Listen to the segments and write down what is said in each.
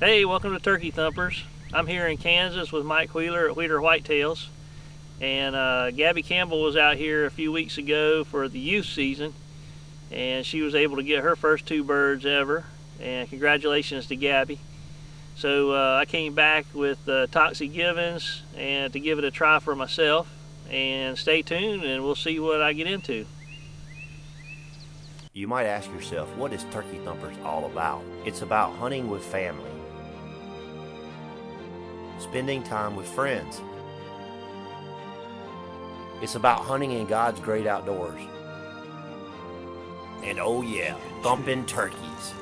Hey, welcome to Turkey Thumpers. I'm here in Kansas with Mike Wheeler at Wheeler Whitetails. And uh, Gabby Campbell was out here a few weeks ago for the youth season. And she was able to get her first two birds ever. And congratulations to Gabby. So uh, I came back with uh, Toxie Givens and to give it a try for myself. And stay tuned and we'll see what I get into. You might ask yourself, what is Turkey Thumpers all about? It's about hunting with family, spending time with friends. It's about hunting in God's great outdoors. And oh yeah, thumping turkeys.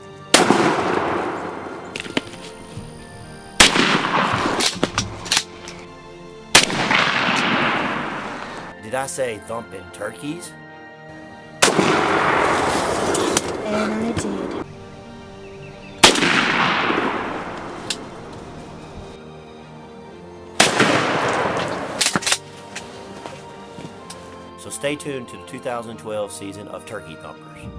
Did I say thumping turkeys? And I did. So stay tuned to the 2012 season of Turkey Thumpers.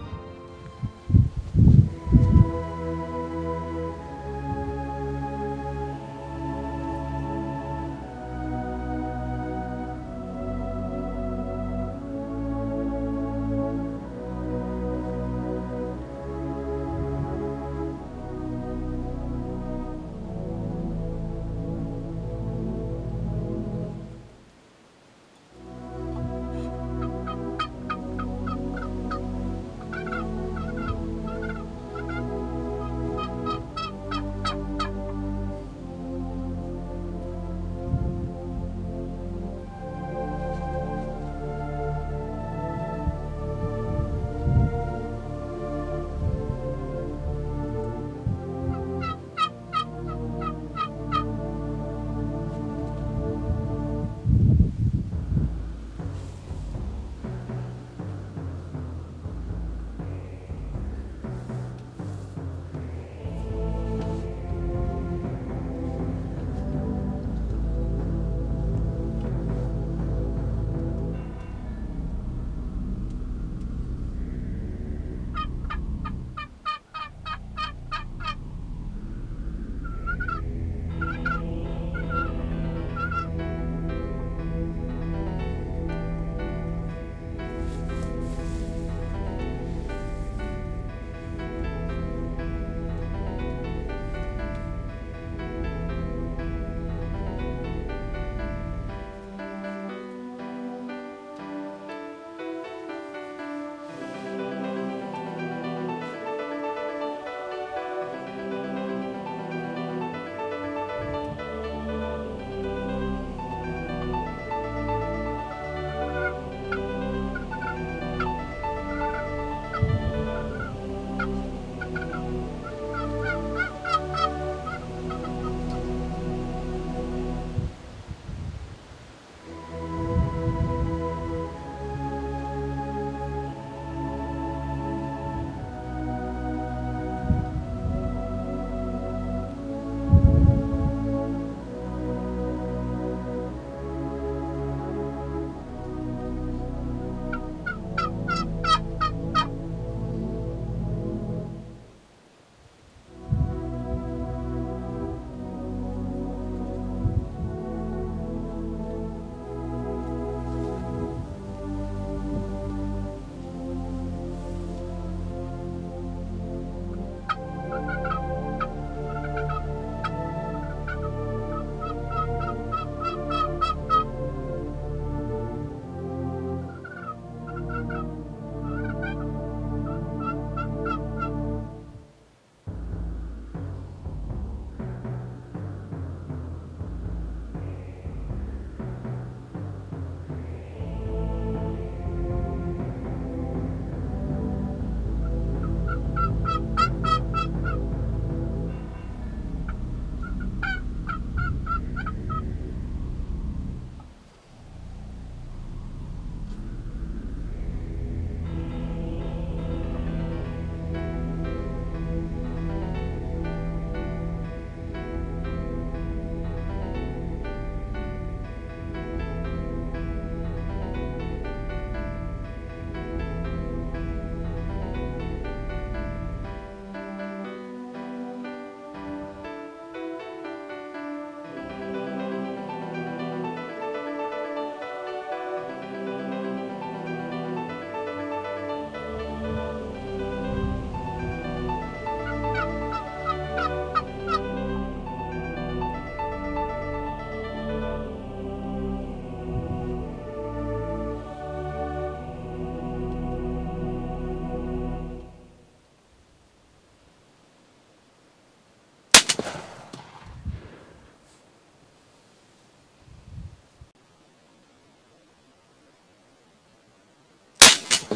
Hey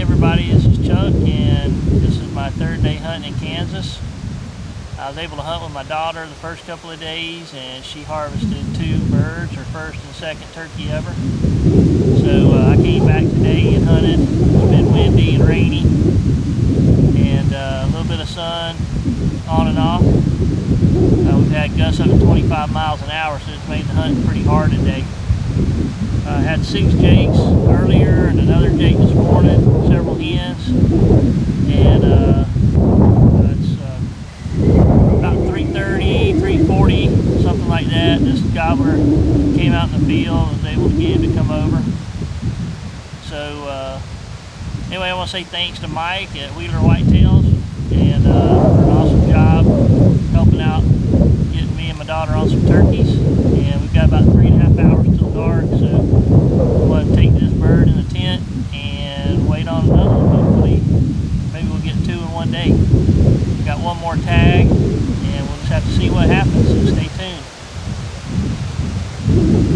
everybody, this is Chuck and this is my third day hunting in Kansas. I was able to hunt with my daughter the first couple of days, and she harvested two birds, her first and second turkey ever. So uh, I came back today and hunted. It's been windy and rainy, and uh, a little bit of sun on and off. Uh, we've had gusts up to 25 miles an hour, so it's made the hunt pretty hard today. I had six jakes earlier and another jake this morning, several hens, and uh, it's uh, about 3:30, 3:40, something like Came out in the field and was able to get him to come over. So uh, anyway, I want to say thanks to Mike at Wheeler Whitetails and uh, for an awesome job helping out, getting me and my daughter on some turkeys. And we've got about three and a half hours till dark, so I'm going to take this bird in the tent and wait on another one. Hopefully, maybe we'll get two in one day. We've got one more tag, and we'll just have to see what happens. Thank you.